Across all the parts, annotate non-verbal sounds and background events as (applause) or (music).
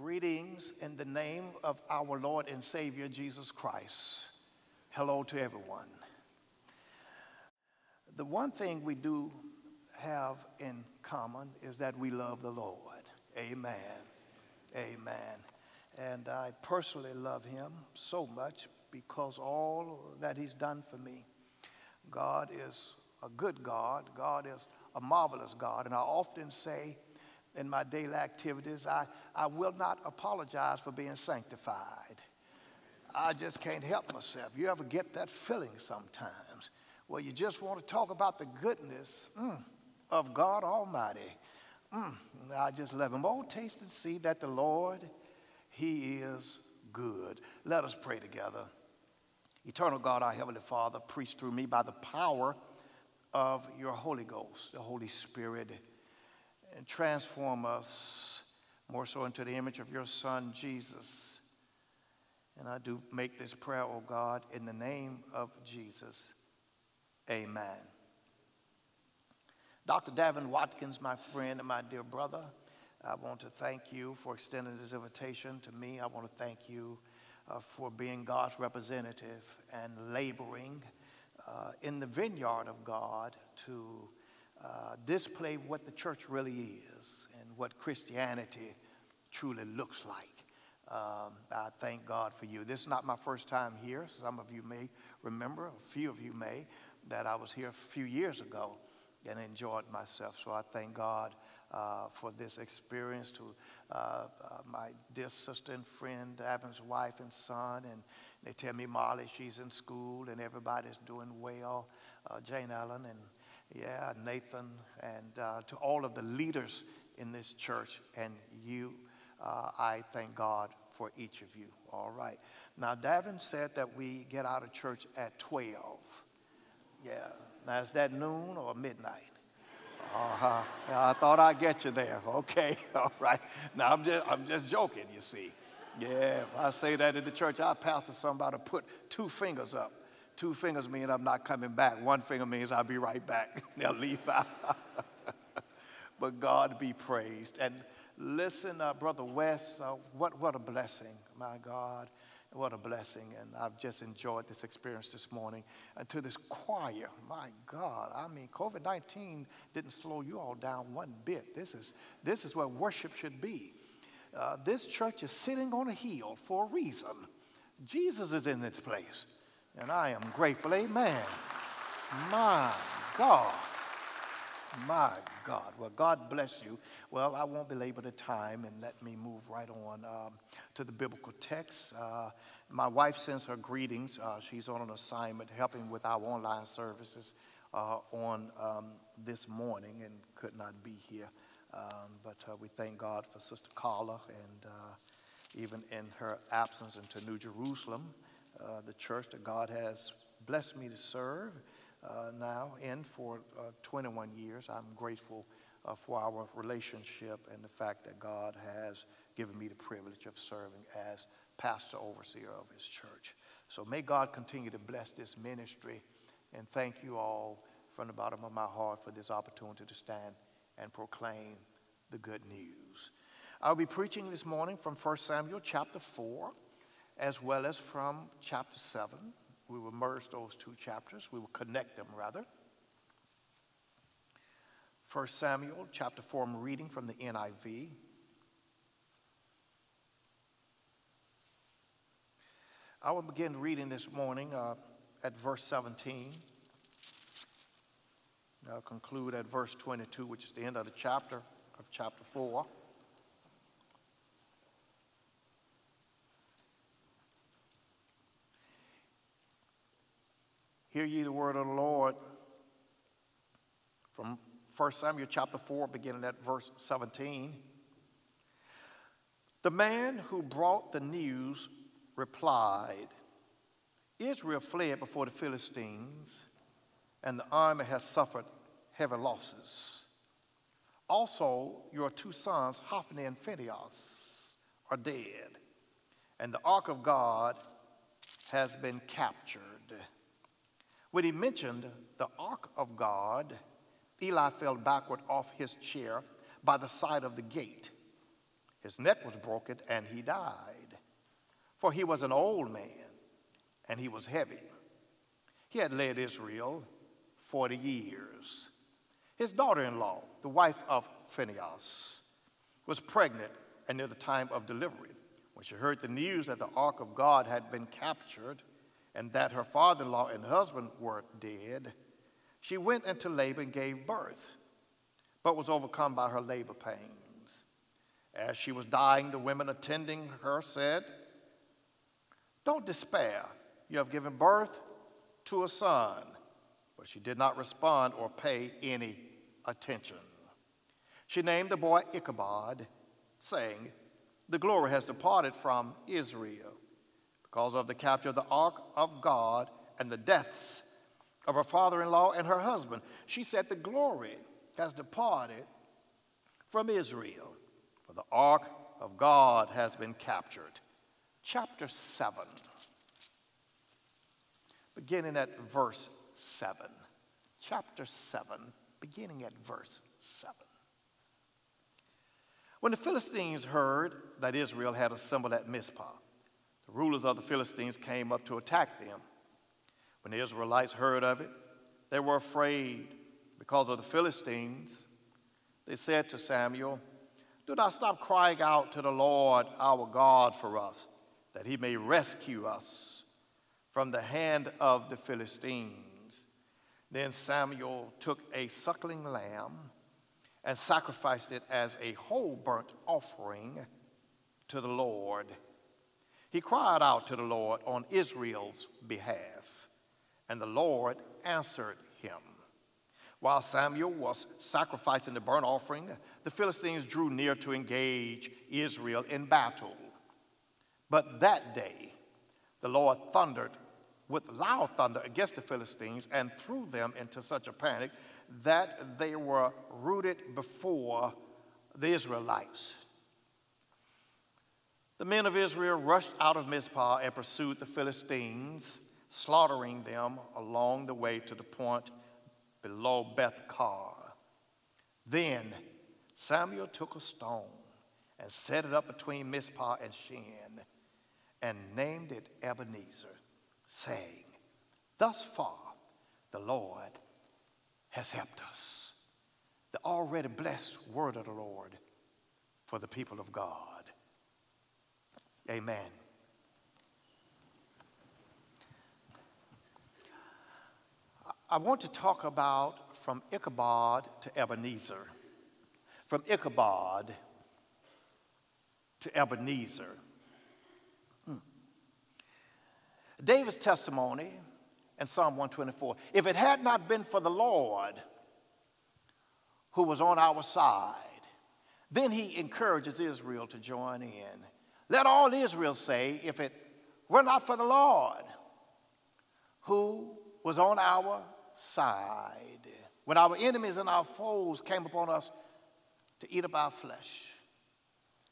Greetings in the name of our Lord and Savior Jesus Christ. Hello to everyone. The one thing we do have in common is that we love the Lord. Amen. Amen. And I personally love him so much because all that he's done for me. God is a good God. God is a marvelous God. And I often say in my daily activities, I, I will not apologize for being sanctified. I just can't help myself. You ever get that feeling sometimes where you just want to talk about the goodness mm, of God Almighty? Mm, I just love him. Oh, taste and see that the Lord, He is good. Let us pray together. Eternal God, our Heavenly Father, preach through me by the power of your Holy Ghost, the Holy Spirit, and transform us more so into the image of your Son, Jesus. And I do make this prayer, oh God, in the name of Jesus. Amen. Dr. Davin Watkins, my friend and my dear brother, I want to thank you for extending this invitation to me. I want to thank you uh, for being God's representative and laboring uh, in the vineyard of God to uh, display what the church really is and what Christianity truly looks like. Um, I thank God for you. This is not my first time here. Some of you may remember, a few of you may, that I was here a few years ago and enjoyed myself. So I thank God uh, for this experience to uh, uh, my dear sister and friend, Evan's wife and son. And they tell me Molly, she's in school and everybody's doing well. Uh, Jane Ellen and yeah, Nathan, and uh, to all of the leaders in this church and you, uh, I thank God for each of you. All right. Now, Davin said that we get out of church at 12. Yeah. Now, is that noon or midnight? Uh-huh. I thought I'd get you there. (laughs) Okay, (laughs) all right. Now, I'm just, I'm just joking, you see. Yeah, if I say that in the church, I pastor somebody put two fingers up. Two fingers mean I'm not coming back. One finger means I'll be right back. They'll leave out. but God be praised. And listen, uh, Brother West, uh, what, what a blessing, my God. What a blessing. And I've just enjoyed this experience this morning. And to this choir, my God, I mean, COVID 19 didn't slow you all down one bit. This is, this is where worship should be. Uh, this church is sitting on a hill for a reason. Jesus is in this place. And I am grateful. Amen. My God. My God. Well, God bless you. Well, I won't belabor the time and let me move right on um, to the biblical text. Uh, my wife sends her greetings. Uh, she's on an assignment helping with our online services uh, on um, this morning and could not be here. Um, but uh, we thank God for Sister Carla and uh, even in her absence into New Jerusalem, uh, the church that God has blessed me to serve uh, now in for uh, 21 years. I'm grateful uh, for our relationship and the fact that God has given me the privilege of serving as pastor overseer of his church. So may God continue to bless this ministry and thank you all from the bottom of my heart for this opportunity to stand and proclaim the good news. I'll be preaching this morning from 1 Samuel chapter 4 as well as from chapter 7. We will merge those two chapters. We will connect them, rather. 1 Samuel chapter 4, I'm reading from the NIV. I will begin reading this morning uh, at verse 17. I'll conclude at verse 22, which is the end of the chapter of chapter 4. Hear ye the word of the Lord from 1 Samuel chapter 4, beginning at verse 17. The man who brought the news replied, Israel fled before the Philistines, and the army has suffered heavy losses. Also, your two sons, Hophni and Phinehas, are dead, and the ark of God has been captured. When he mentioned the ark of God, Eli fell backward off his chair by the side of the gate. His neck was broken, and he died. For he was an old man, and he was heavy. He had led Israel 40 years. His daughter in law, the wife of Phinehas, was pregnant and near the time of delivery. When she heard the news that the ark of God had been captured and that her father in law and husband were dead, she went into labor and gave birth, but was overcome by her labor pains. As she was dying, the women attending her said, Don't despair. You have given birth to a son. But she did not respond or pay any attention. She named the boy Ichabod, saying, The glory has departed from Israel because of the capture of the ark of God and the deaths of her father in law and her husband. She said, The glory has departed from Israel, for the ark of God has been captured. Chapter 7, beginning at verse 7. Chapter 7, beginning at verse 7. When the Philistines heard that Israel had assembled at Mizpah, the rulers of the Philistines came up to attack them. When the Israelites heard of it, they were afraid because of the Philistines. They said to Samuel, Do not stop crying out to the Lord our God for us, that he may rescue us from the hand of the Philistines. Then Samuel took a suckling lamb and sacrificed it as a whole burnt offering to the Lord. He cried out to the Lord on Israel's behalf, and the Lord answered him. While Samuel was sacrificing the burnt offering, the Philistines drew near to engage Israel in battle. But that day, the Lord thundered with loud thunder against the Philistines and threw them into such a panic that they were routed before the Israelites. The men of Israel rushed out of Mizpah and pursued the Philistines, slaughtering them along the way to the point below Beth Kar. Then Samuel took a stone and set it up between Mizpah and Shen and named it Ebenezer saying, Thus far, the Lord has helped us. The already blessed word of the Lord for the people of God. Amen. I want to talk about from Ichabod to Ebenezer. From Ichabod to Ebenezer. Hmm. David's testimony in Psalm 124 if it had not been for the Lord who was on our side, then he encourages Israel to join in. Let all Israel say, if it were not for the Lord who was on our side, when our enemies and our foes came upon us to eat up our flesh.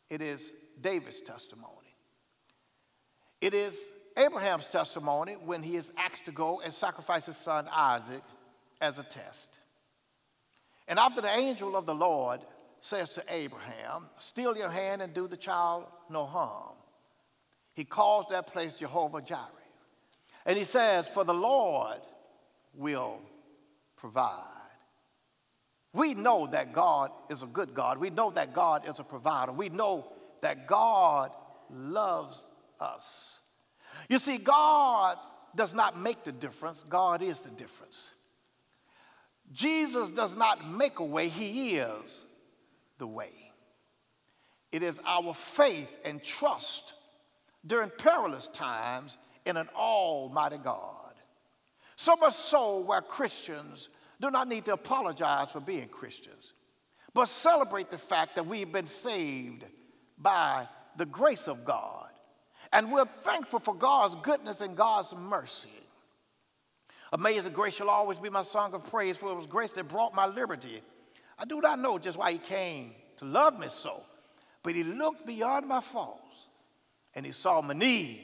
It is David's testimony. It is Abraham's testimony when he is asked to go and sacrifice his son Isaac as a test. And after the angel of the Lord says to Abraham, Steal your hand and do the child no harm, he calls that place Jehovah Jireh. And he says, For the Lord will provide. We know that God is a good God. We know that God is a provider. We know that God loves us. You see, God does not make the difference, God is the difference. Jesus does not make a way, He is the way. It is our faith and trust during perilous times in an almighty God. So much so where Christians do not need to apologize for being Christians, but celebrate the fact that we've been saved by the grace of God and we're thankful for God's goodness and God's mercy. Amazing grace shall always be my song of praise, for it was grace that brought my liberty. I do not know just why he came to love me so, but he looked beyond my faults and he saw my need.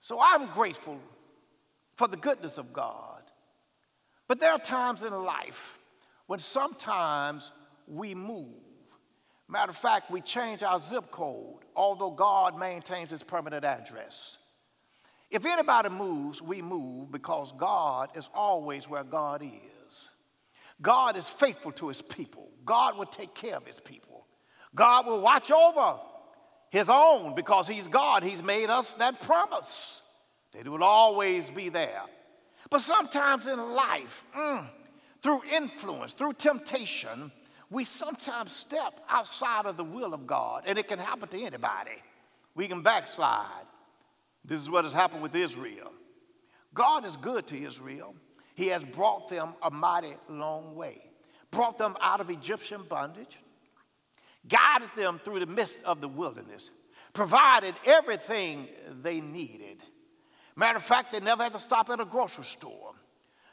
So I'm grateful for the goodness of God. But there are times in life when sometimes we move. Matter of fact, we change our zip code, although God maintains his permanent address. If anybody moves, we move because God is always where God is. God is faithful to his people. God will take care of his people. God will watch over his own because he's God. He's made us that promise that he will always be there. But sometimes in life, mm, through influence, through temptation, we sometimes step outside of the will of God, and it can happen to anybody. We can backslide. This is what has happened with Israel. God is good to Israel. He has brought them a mighty long way, brought them out of Egyptian bondage, guided them through the midst of the wilderness, provided everything they needed. Matter of fact, they never had to stop at a grocery store.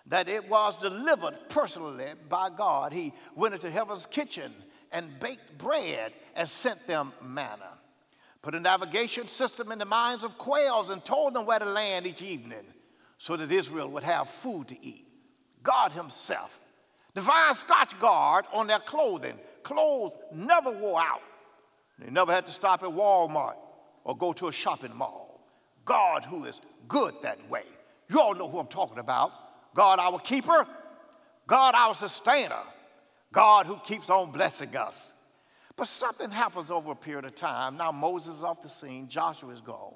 That it was delivered personally by God. He went into heaven's kitchen and baked bread and sent them manna. Put a navigation system in the minds of quails and told them where to land each evening so that Israel would have food to eat. God Himself. Divine Scotchgard on their clothing. Clothes never wore out. They never had to stop at Walmart or go to a shopping mall. God, who is good that way. You all know who I'm talking about. God, our keeper. God, our sustainer. God, who keeps on blessing us. But something happens over a period of time. Now Moses is off the scene, Joshua is gone.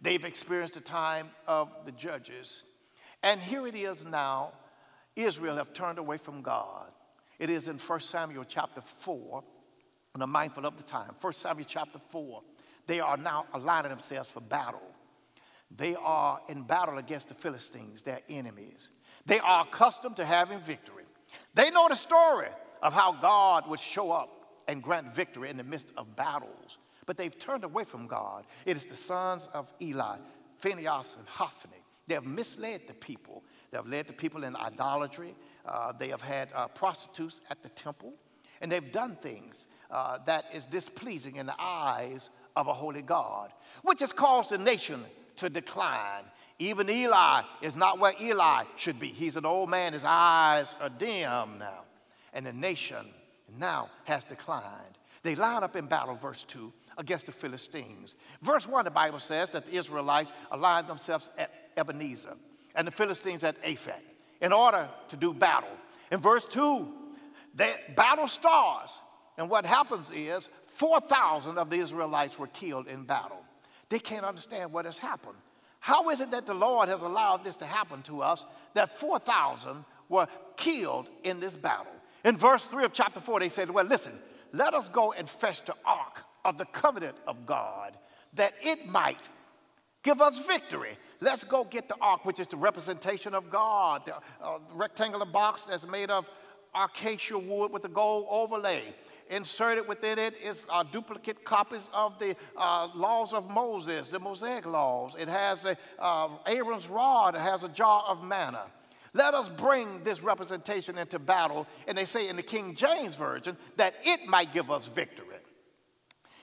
They've experienced the time of the judges. And here it is now Israel have turned away from God. It is in 1 Samuel chapter 4, and I'm mindful of the time. 1 Samuel chapter 4. They are now aligning themselves for battle. They are in battle against the Philistines, their enemies. They are accustomed to having victory. They know the story of how God would show up and grant victory in the midst of battles. But they've turned away from God. It is the sons of Eli, Phinehas and Hophni. They have misled the people. They have led the people in idolatry. Uh, they have had uh, prostitutes at the temple. And they've done things uh, that is displeasing in the eyes of a holy God, which has caused the nation to decline. Even Eli is not where Eli should be. He's an old man, his eyes are dim now. And the nation now has declined. They line up in battle, verse 2, against the Philistines. Verse 1, the Bible says that the Israelites aligned themselves at Ebenezer and the Philistines at Aphek in order to do battle. In verse 2, the battle starts, and what happens is 4,000 of the Israelites were killed in battle. They can't understand what has happened. How is it that the Lord has allowed this to happen to us that 4,000 were killed in this battle? In verse 3 of chapter 4, they said, Well, listen, let us go and fetch the ark of the covenant of God that it might give us victory. Let's go get the ark, which is the representation of God, the uh, rectangular box that's made of acacia wood with a gold overlay. Inserted within it is uh, duplicate copies of the uh, laws of Moses, the Mosaic laws. It has a, uh, Aaron's rod, it has a jar of manna. Let us bring this representation into battle. And they say in the King James Version that it might give us victory.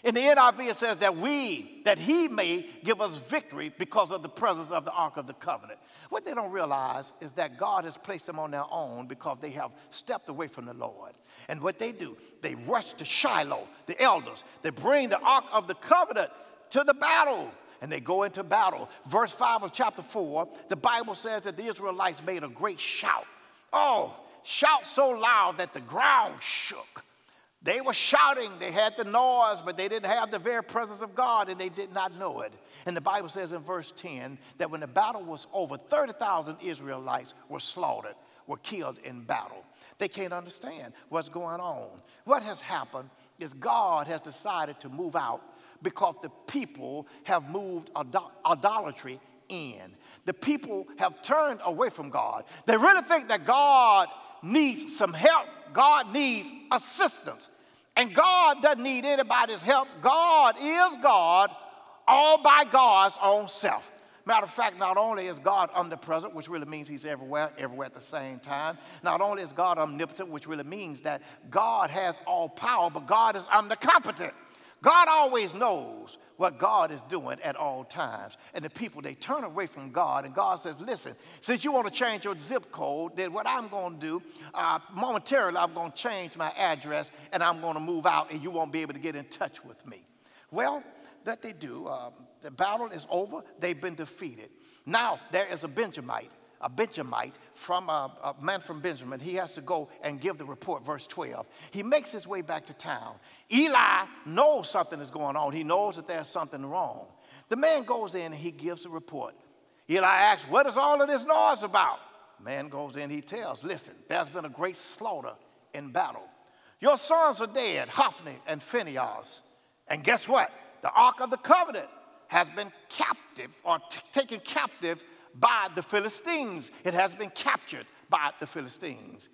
In the NIV, it says that we, that he may give us victory because of the presence of the Ark of the Covenant. What they don't realize is that God has placed them on their own because they have stepped away from the Lord. And what they do, they rush to Shiloh, the elders. They bring the Ark of the Covenant to the battle and they go into battle. Verse 5 of chapter 4, the Bible says that the Israelites made a great shout. Oh, shout so loud that the ground shook. They were shouting, they had the noise, but they didn't have the very presence of God and they did not know it. And the Bible says in verse 10 that when the battle was over, 30,000 Israelites were slaughtered, were killed in battle. They can't understand what's going on. What has happened is God has decided to move out because the people have moved idolatry in. The people have turned away from God. They really think that God needs some help, God needs assistance. And God doesn't need anybody's help. God is God all by God's own self. Matter of fact, not only is God omnipresent, which really means He's everywhere, everywhere at the same time, not only is God omnipotent, which really means that God has all power, but God is omnicompetent. God always knows what God is doing at all times. And the people, they turn away from God, and God says, Listen, since you want to change your zip code, then what I'm going to do, uh, momentarily, I'm going to change my address and I'm going to move out, and you won't be able to get in touch with me. Well, that they do. Um, the battle is over, they've been defeated. Now, there is a Benjamite a Benjamite from a, a, man from Benjamin, he has to go and give the report, verse 12. He makes his way back to town. Eli knows something is going on. He knows that there's something wrong. The man goes in and he gives a report. Eli asks, What is all of this noise about? Man goes in, he tells, Listen, there's been a great slaughter in battle. Your sons are dead, Hophni and Phinehas. And guess what? The Ark of the Covenant has been captive or t- taken captive by the Philistines. It has been captured by the Philistines.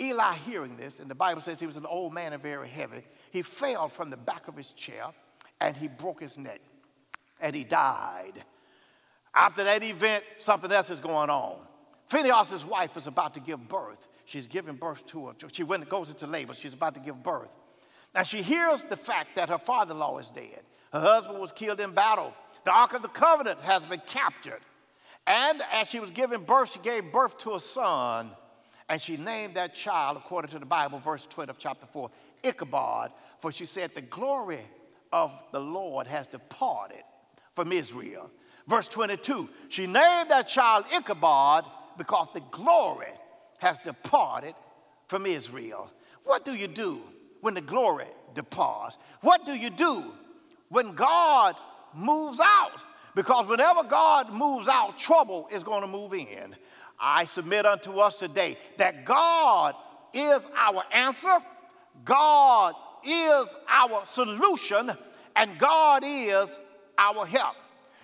Eli, hearing this, and the Bible says he was an old man and very heavy, he fell from the back of his chair and he broke his neck and he died. After that event, something else is going on. Phinehas' wife is about to give birth. She's giving birth to her. She went, goes into labor. She's about to give birth. Now she hears the fact that her father in law is dead. Her husband was killed in battle. The Ark of the Covenant has been captured. And as she was giving birth, she gave birth to a son, and she named that child, according to the Bible, verse 12 of chapter 4, Ichabod, for she said, The glory of the Lord has departed from Israel. Verse 22, she named that child Ichabod because the glory has departed from Israel. What do you do when the glory departs? What do you do when God moves out? Because whenever God moves out, trouble is going to move in. I submit unto us today that God is our answer, God is our solution, and God is our help.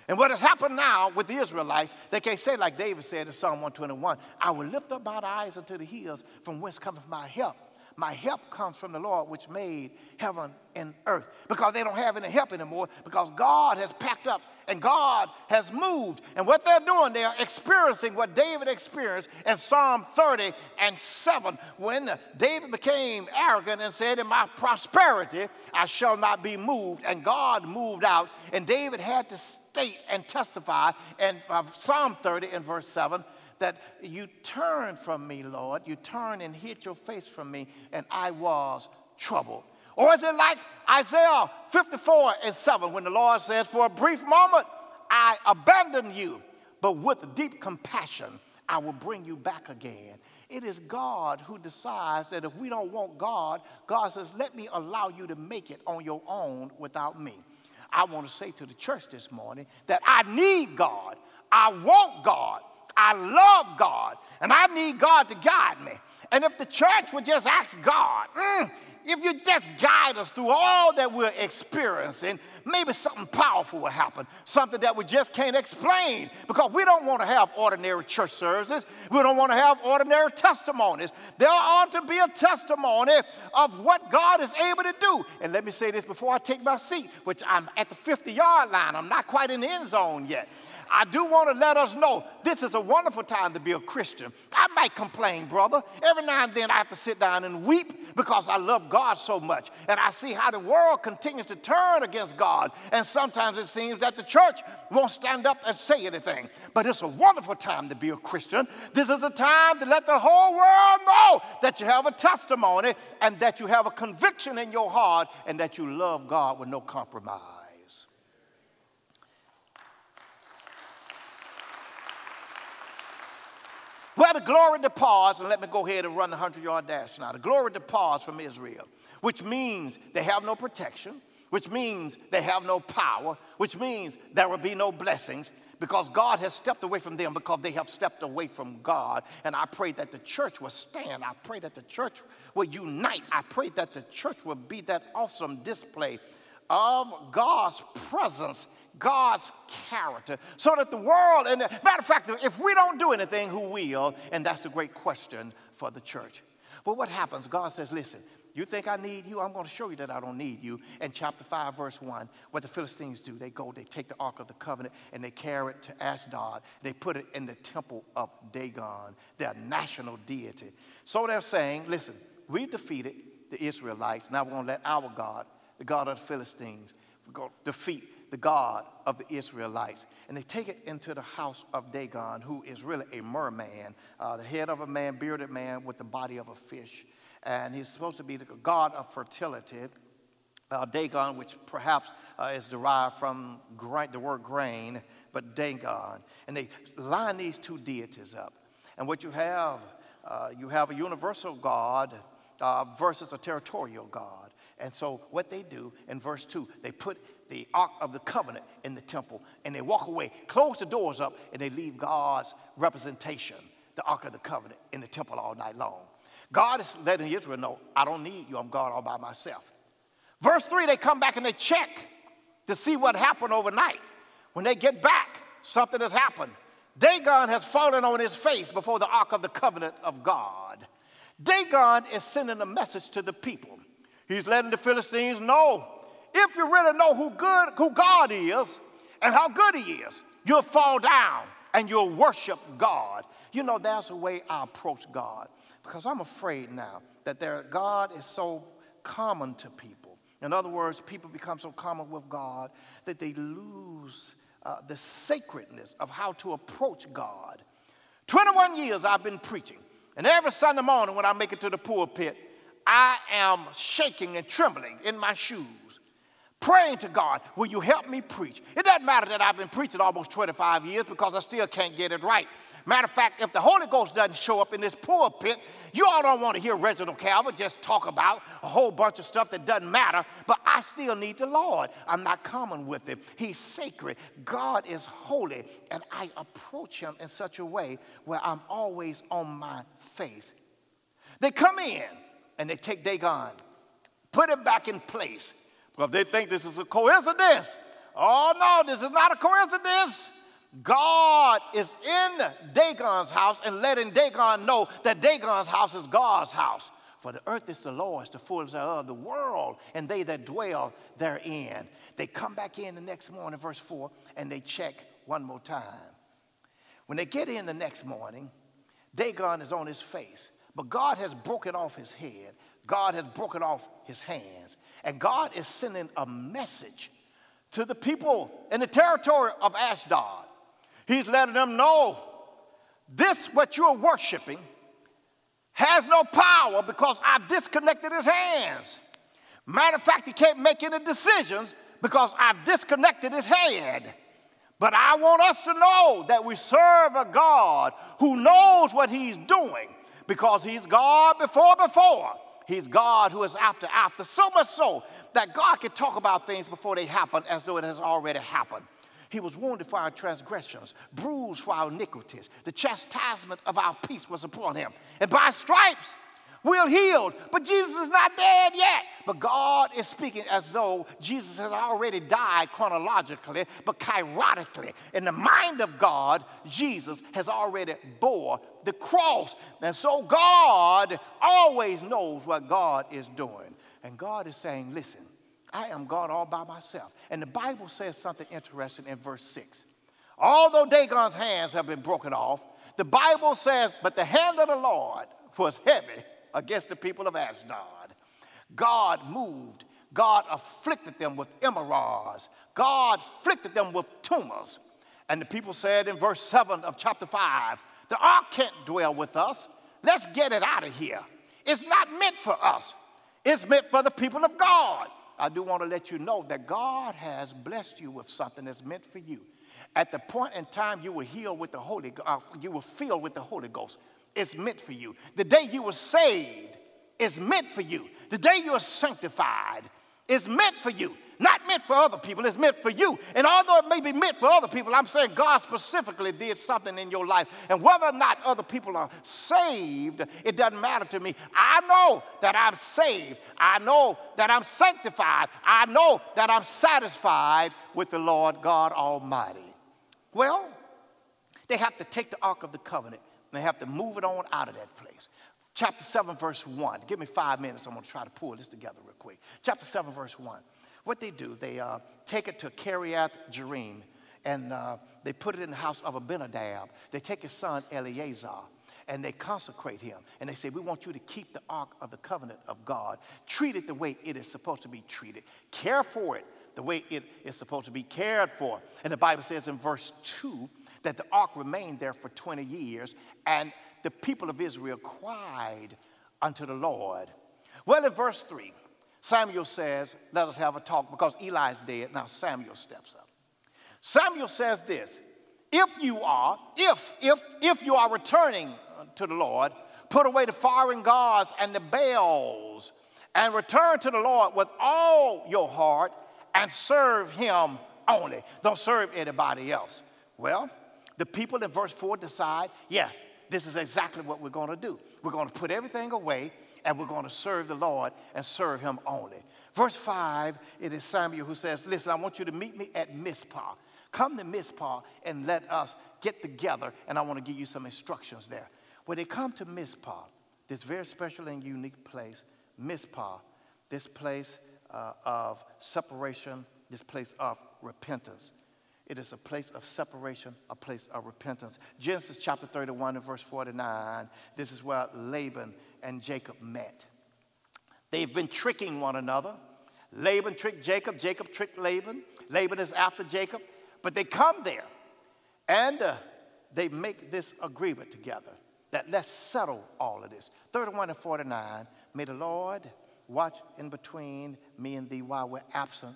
And what has happened now with the Israelites, they can't say like David said in Psalm 121, I will lift up my eyes unto the hills from whence cometh my help. My help comes from the Lord which made heaven and earth. Because they don't have any help anymore, because God has packed up and God has moved. And what they're doing, they're experiencing what David experienced in Psalm 30 and 7 when David became arrogant and said, In my prosperity I shall not be moved. And God moved out, and David had to state and testify in uh, Psalm 30 in verse 7 that you turn from me, Lord. You turn and hid your face from me, and I was troubled. Or is it like Isaiah 54 and 7 when the Lord says, For a brief moment I abandon you, but with deep compassion I will bring you back again. It is God who decides that if we don't want God, God says, Let me allow you to make it on your own without me. I want to say to the church this morning that I need God. I want God. I love God and I need God to guide me. And if the church would just ask God, mm, if you just guide us through all that we're experiencing, maybe something powerful will happen, something that we just can't explain because we don't want to have ordinary church services. We don't want to have ordinary testimonies. There ought to be a testimony of what God is able to do. And let me say this before I take my seat, which I'm at the 50 yard line, I'm not quite in the end zone yet. I do want to let us know this is a wonderful time to be a Christian. I might complain, brother. Every now and then I have to sit down and weep because I love God so much. And I see how the world continues to turn against God. And sometimes it seems that the church won't stand up and say anything. But it's a wonderful time to be a Christian. This is a time to let the whole world know that you have a testimony and that you have a conviction in your heart and that you love God with no compromise. Where the glory departs, and let me go ahead and run the 100 yard dash now. The glory departs from Israel, which means they have no protection, which means they have no power, which means there will be no blessings because God has stepped away from them because they have stepped away from God. And I pray that the church will stand. I pray that the church will unite. I pray that the church will be that awesome display of God's presence God's character so that the world, and matter of fact, if we don't do anything, who will? And that's the great question for the church. But what happens? God says, listen, you think I need you? I'm going to show you that I don't need you. In chapter 5, verse 1, what the Philistines do, they go, they take the Ark of the Covenant, and they carry it to Ashdod. They put it in the temple of Dagon, their national deity. So they're saying, listen, we defeated the Israelites. Now we're going to let our God the God of the Philistines. Defeat the God of the Israelites. And they take it into the house of Dagon, who is really a merman, uh, the head of a man, bearded man with the body of a fish. And he's supposed to be the God of fertility. Uh, Dagon, which perhaps uh, is derived from the word grain, but Dagon. And they line these two deities up. And what you have, uh, you have a universal God uh, versus a territorial God. And so, what they do in verse 2, they put the Ark of the Covenant in the temple and they walk away, close the doors up, and they leave God's representation, the Ark of the Covenant, in the temple all night long. God is letting Israel know, I don't need you, I'm God all by myself. Verse 3, they come back and they check to see what happened overnight. When they get back, something has happened. Dagon has fallen on his face before the Ark of the Covenant of God. Dagon is sending a message to the people. He's letting the Philistines know if you really know who, good, who God is and how good He is, you'll fall down and you'll worship God. You know, that's the way I approach God because I'm afraid now that their God is so common to people. In other words, people become so common with God that they lose uh, the sacredness of how to approach God. 21 years I've been preaching, and every Sunday morning when I make it to the pulpit, I am shaking and trembling in my shoes, praying to God, Will you help me preach? It doesn't matter that I've been preaching almost 25 years because I still can't get it right. Matter of fact, if the Holy Ghost doesn't show up in this pulpit, you all don't want to hear Reginald Calvert just talk about a whole bunch of stuff that doesn't matter, but I still need the Lord. I'm not common with him. He's sacred. God is holy, and I approach him in such a way where I'm always on my face. They come in and they take Dagon, put him back in place. Because they think this is a coincidence. Oh no, this is not a coincidence. God is in Dagon's house and letting Dagon know that Dagon's house is God's house. For the earth is the Lord's, the fullness of the world, and they that dwell therein. They come back in the next morning, verse 4, and they check one more time. When they get in the next morning, Dagon is on his face, but God has broken off his head, God has broken off his hands, and God is sending a message to the people in the territory of Ashdod He's letting them know this, what you're worshiping, has no power because I've disconnected his hands. Matter of fact, he can't make any decisions because I've disconnected his head. But I want us to know that we serve a God who knows what he's doing because he's God before before. He's God who is after after. So much so that God can talk about things before they happen as though it has already happened. He was wounded for our transgressions, bruised for our iniquities. The chastisement of our peace was upon him. And by stripes, we're healed. But Jesus is not dead yet. But God is speaking as though Jesus has already died chronologically, but kairotically. In the mind of God, Jesus has already bore the cross. And so God always knows what God is doing. And God is saying, listen, I am God all by myself. And the Bible says something interesting in verse 6. Although Dagon's hands have been broken off, the Bible says, but the hand of the Lord was heavy against the people of Ashdod. God moved. God afflicted them with emeralds. God afflicted them with tumors. And the people said in verse 7 of chapter 5, the ark can't dwell with us. Let's get it out of here. It's not meant for us. It's meant for the people of God. I do want to let you know that God has blessed you with something that's meant for you. At the point in time you were healed with the Holy, uh, you were filled with the Holy Ghost. It's meant for you. The day you were saved is meant for you. The day you are sanctified is meant for you. Not meant for other people, it's meant for you. And although it may be meant for other people, I'm saying God specifically did something in your life. And whether or not other people are saved, it doesn't matter to me. I know that I'm saved. I know that I'm sanctified. I know that I'm satisfied with the Lord God Almighty. Well, they have to take the Ark of the Covenant and they have to move it on out of that place. Chapter 7, verse 1. Give me five minutes. I'm going to try to pull this together real quick. Chapter 7, verse 1. What they do, they uh, take it to Kiriath Jearim and uh, they put it in the house of Abinadab. They take his son Eleazar and they consecrate him. And they say, We want you to keep the ark of the covenant of God. Treat it the way it is supposed to be treated. Care for it the way it is supposed to be cared for. And the Bible says in verse 2 that the ark remained there for 20 years, and the people of Israel cried unto the Lord. Well, in verse 3, Samuel says, Let us have a talk because Eli is dead. Now Samuel steps up. Samuel says this If you are, if, if, if you are returning to the Lord, put away the foreign gods and the Baals, and return to the Lord with all your heart and serve him only. Don't serve anybody else. Well, the people in verse 4 decide, yes, this is exactly what we're going to do. We're going to put everything away and we're going to serve the Lord and serve him only. Verse 5, it is Samuel who says, Listen, I want you to meet me at Mizpah. Come to Mizpah and let us get together, and I want to give you some instructions there. When they come to Mizpah, this very special and unique place, Mizpah, this place uh, of separation, this place of repentance. It is a place of separation, a place of repentance. Genesis chapter 31 and verse 49, this is where Laban and Jacob met. They've been tricking one another. Laban tricked Jacob, Jacob tricked Laban. Laban is after Jacob, but they come there and uh, they make this agreement together that let's settle all of this. 31 and 49, may the Lord watch in between me and thee while we're absent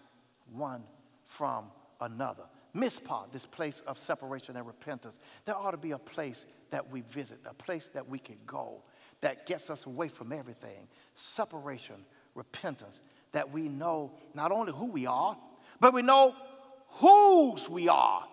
one from another. Mizpah, this place of separation and repentance, there ought to be a place that we visit, a place that we can go that gets us away from everything. Separation, repentance, that we know not only who we are, but we know whose we are.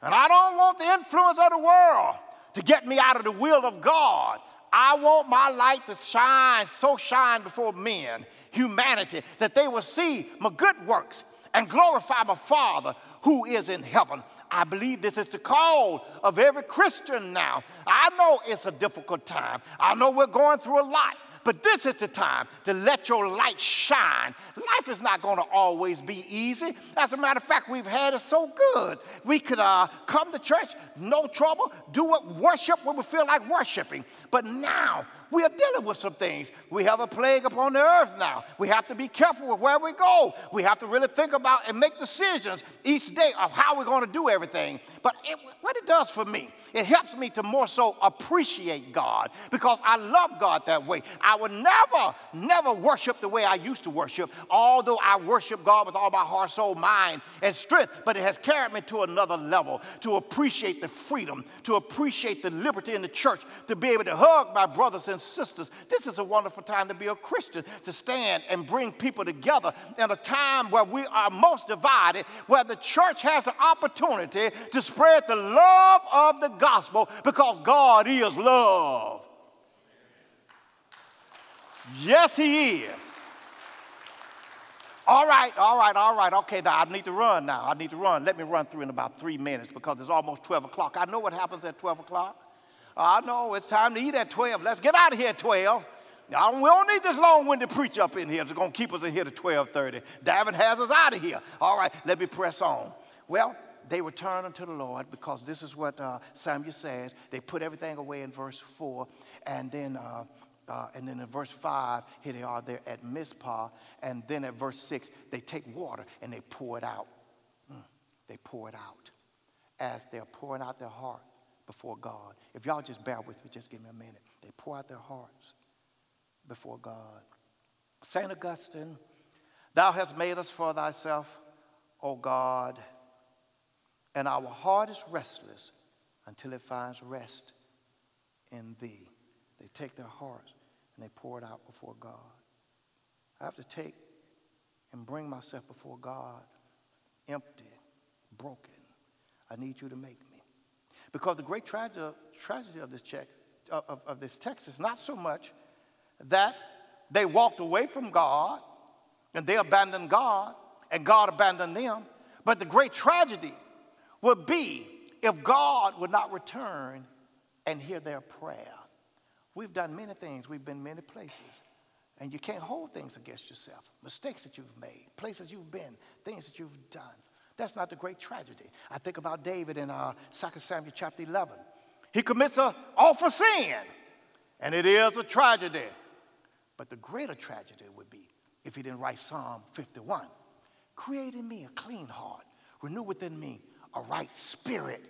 And I don't want the influence of the world to get me out of the will of God. I want my light to shine, so shine before men, humanity, that they will see my good works and glorify my Father who is in heaven. I believe this is the call of every Christian now. I know it's a difficult time. I know we're going through a lot. But this is the time to let your light shine. Life is not going to always be easy. As a matter of fact, we've had it so good. We could uh, come to church, no trouble, do what worship when we feel like worshiping. But now we are dealing with some things. We have a plague upon the earth now. We have to be careful with where we go. We have to really think about and make decisions each day of how we're going to do everything. But it, what it does for me, it helps me to more so appreciate God because I love God that way. I would never, never worship the way I used to worship, although I worship God with all my heart, soul, mind, and strength. But it has carried me to another level to appreciate the freedom, to appreciate the liberty in the church, to be able to hug my brothers and sisters, this is a wonderful time to be a Christian, to stand and bring people together in a time where we are most divided, where the church has the opportunity to spread the love of the gospel because God is love. Yes, He is. All right, all right, all right. Okay, now I need to run now. I need to run. Let me run through in about three minutes because it's almost 12 o'clock. I know what happens at 12 o'clock. I know it's time to eat at 12. Let's get out of here at 12. Now, we don't need this long-winded preacher up in here It's going to keep us in here to 12:30. Davin has us out of here. All right, let me press on. Well, they return unto the Lord because this is what uh, Samuel says. They put everything away in verse 4, and then uh, uh, and then in verse 5, here they are there at Mizpah, and then at verse 6, they take water and they pour it out. Mm, they pour it out as they're pouring out their heart before God. If y'all just bear with me, just give me a minute. They pour out their hearts before God. St. Augustine, thou hast made us for thyself, O God, and our heart is restless until it finds rest in thee. They take their hearts and they pour it out before God. I have to take and bring myself before God empty, broken. I need you to make me. Because the great tragedy, of, this check, of, of this text is not so much that they walked away from God and they abandoned God and God abandoned them, but the great tragedy would be if God would not return and hear their prayer. We've done many things, we've been many places, and you can't hold things against yourself. Mistakes that you've made, places you've been, things that you've done. That's not the great tragedy. I think about David in uh, 2 Samuel chapter 11. He commits an awful sin. And it is a tragedy. But the greater tragedy would be if he didn't write Psalm 51 Create in me a clean heart, renew within me a right spirit.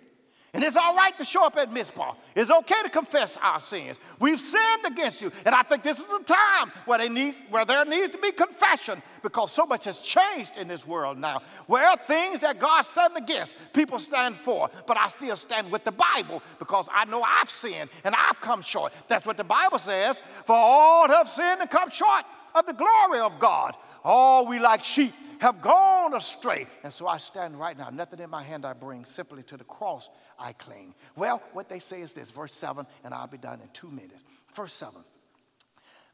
And it's all right to show up at Mizpah. It's okay to confess our sins. We've sinned against you. And I think this is a time where, they need, where there needs to be confession because so much has changed in this world now. Where things that God stands against, people stand for. But I still stand with the Bible because I know I've sinned and I've come short. That's what the Bible says. For all have sinned and come short of the glory of God. All we like sheep have gone astray. And so I stand right now. Nothing in my hand I bring, simply to the cross I cling. Well, what they say is this, verse 7, and I'll be done in two minutes. Verse 7.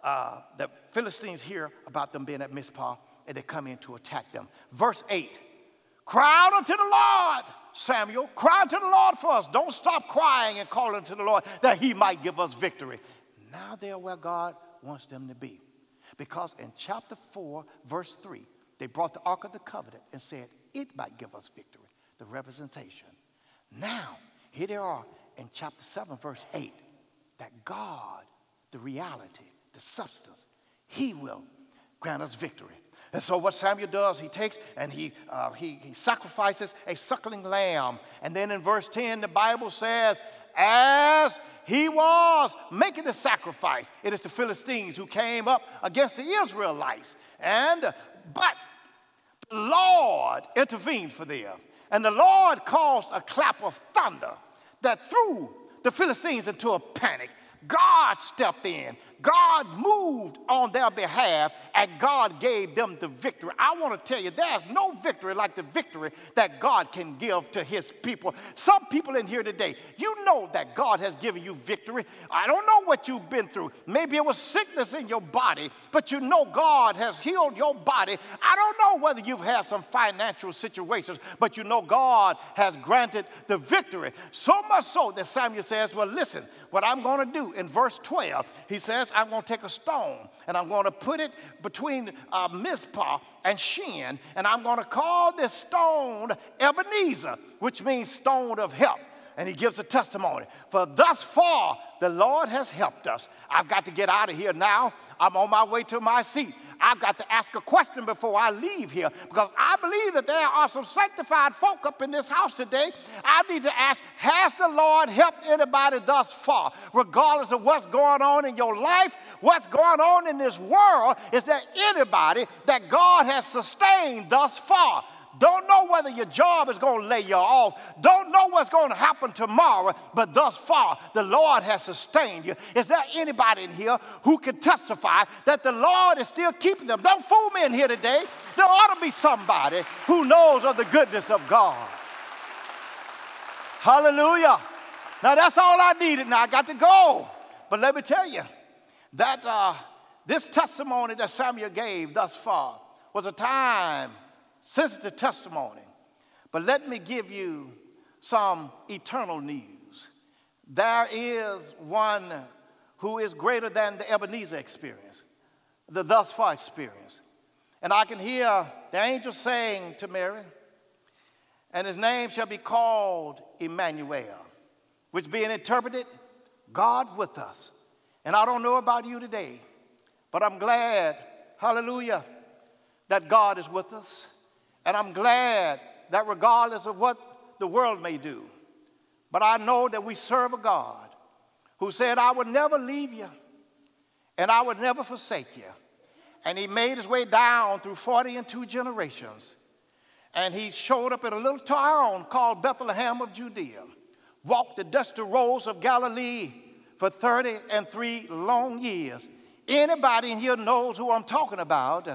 Uh, the Philistines hear about them being at Mizpah, and they come in to attack them. Verse 8. Cry unto the Lord, Samuel. Cry unto the Lord for us. Don't stop crying and calling to the Lord that he might give us victory. Now they're where God wants them to be. Because in chapter 4, verse 3, they brought the Ark of the Covenant and said, It might give us victory, the representation. Now, here they are in chapter 7, verse 8, that God, the reality, the substance, He will grant us victory. And so, what Samuel does, he takes and he, uh, he, he sacrifices a suckling lamb. And then in verse 10, the Bible says, As he was making the sacrifice, it is the Philistines who came up against the Israelites. And, but Lord intervened for them. And the Lord caused a clap of thunder that threw the Philistines into a panic. God stepped in God moved on their behalf and God gave them the victory. I want to tell you, there's no victory like the victory that God can give to his people. Some people in here today, you know that God has given you victory. I don't know what you've been through. Maybe it was sickness in your body, but you know God has healed your body. I don't know whether you've had some financial situations, but you know God has granted the victory. So much so that Samuel says, Well, listen, what I'm going to do in verse 12, he says, I'm going to take a stone and I'm going to put it between uh, Mizpah and Shen, and I'm going to call this stone Ebenezer, which means stone of help. And he gives a testimony. For thus far, the Lord has helped us. I've got to get out of here now. I'm on my way to my seat. I've got to ask a question before I leave here because I believe that there are some sanctified folk up in this house today. I need to ask Has the Lord helped anybody thus far? Regardless of what's going on in your life, what's going on in this world, is there anybody that God has sustained thus far? Don't know whether your job is going to lay you off. Don't know what's going to happen tomorrow, but thus far, the Lord has sustained you. Is there anybody in here who can testify that the Lord is still keeping them? Don't fool me in here today. There ought to be somebody who knows of the goodness of God. Hallelujah. Now, that's all I needed. Now, I got to go. But let me tell you that uh, this testimony that Samuel gave thus far was a time sensitive testimony. But let me give you some eternal news. There is one who is greater than the Ebenezer experience, the thus far experience. And I can hear the angel saying to Mary, and his name shall be called Emmanuel, which being interpreted, God with us. And I don't know about you today, but I'm glad, hallelujah, that God is with us. And I'm glad that regardless of what the world may do, but I know that we serve a God who said, I would never leave you and I would never forsake you. And he made his way down through 40 and two generations. And he showed up in a little town called Bethlehem of Judea, walked the dusty roads of Galilee for 30 and three long years. Anybody in here knows who I'm talking about.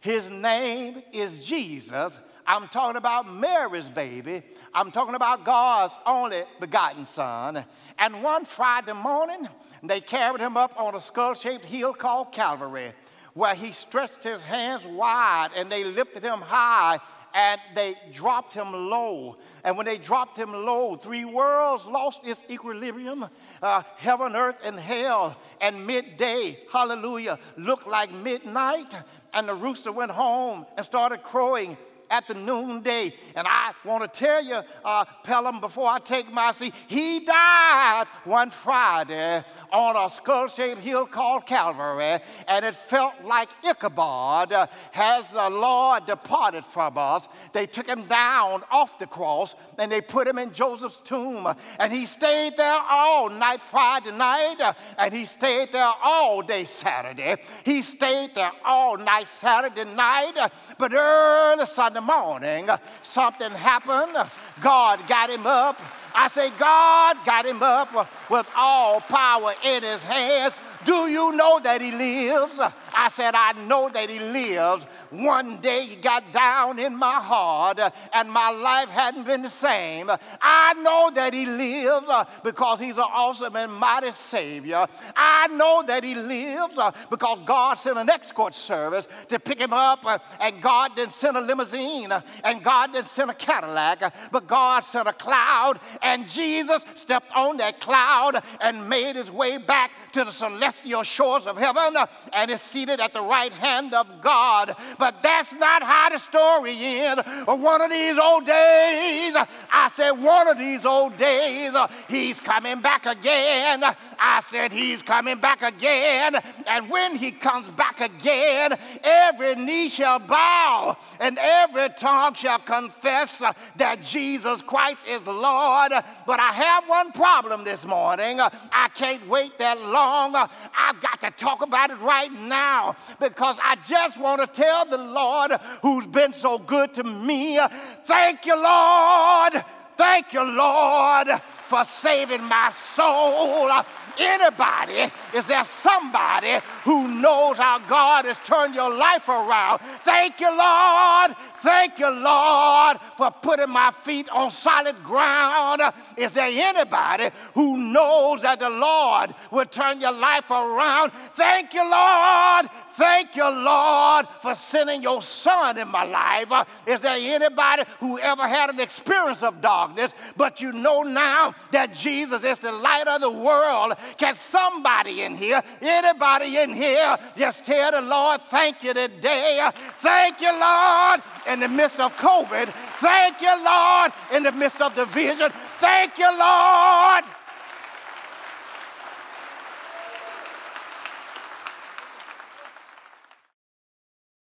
His name is Jesus. I'm talking about Mary's baby. I'm talking about God's only begotten son. And one Friday morning, they carried him up on a skull shaped hill called Calvary, where he stretched his hands wide and they lifted him high and they dropped him low. And when they dropped him low, three worlds lost its equilibrium uh, heaven, earth, and hell. And midday, hallelujah, looked like midnight and the rooster went home and started crowing at the noonday. And I want to tell you, uh, Pelham, before I take my seat, he died one Friday on a skull shaped hill called Calvary, and it felt like Ichabod has the Lord departed from us. They took him down off the cross and they put him in Joseph's tomb, and he stayed there all night Friday night, and he stayed there all day Saturday. He stayed there all night Saturday night, but early Sunday morning, something happened. God got him up I say, God got him up with all power in his hands. Do you know that he lives? I said, I know that he lives one day he got down in my heart uh, and my life hadn't been the same. I know that he lives uh, because he's an awesome and mighty Savior. I know that he lives uh, because God sent an escort service to pick him up, and God didn't send a limousine, and God didn't send a Cadillac, but God sent a cloud, and Jesus stepped on that cloud and made his way back to the celestial shores of heaven and is seated at the right hand of God. But that's not how the story ends. One of these old days, I said, one of these old days, he's coming back again. I said, he's coming back again. And when he comes back again, every knee shall bow and every tongue shall confess that Jesus Christ is Lord. But I have one problem this morning. I can't wait that long. I've got to talk about it right now because I just want to tell the Lord who's been so good to me. Thank you, Lord. Thank you, Lord, for saving my soul. Anybody, is there somebody who knows how God has turned your life around? Thank you, Lord. Thank you, Lord, for putting my feet on solid ground. Is there anybody who knows that the Lord will turn your life around? Thank you, Lord. Thank you, Lord, for sending your son in my life. Is there anybody who ever had an experience of darkness, but you know now that Jesus is the light of the world? Can somebody in here, anybody in here, just tell the Lord, thank you today? Thank you, Lord in the midst of COVID. Thank you, Lord, in the midst of division. Thank you, Lord.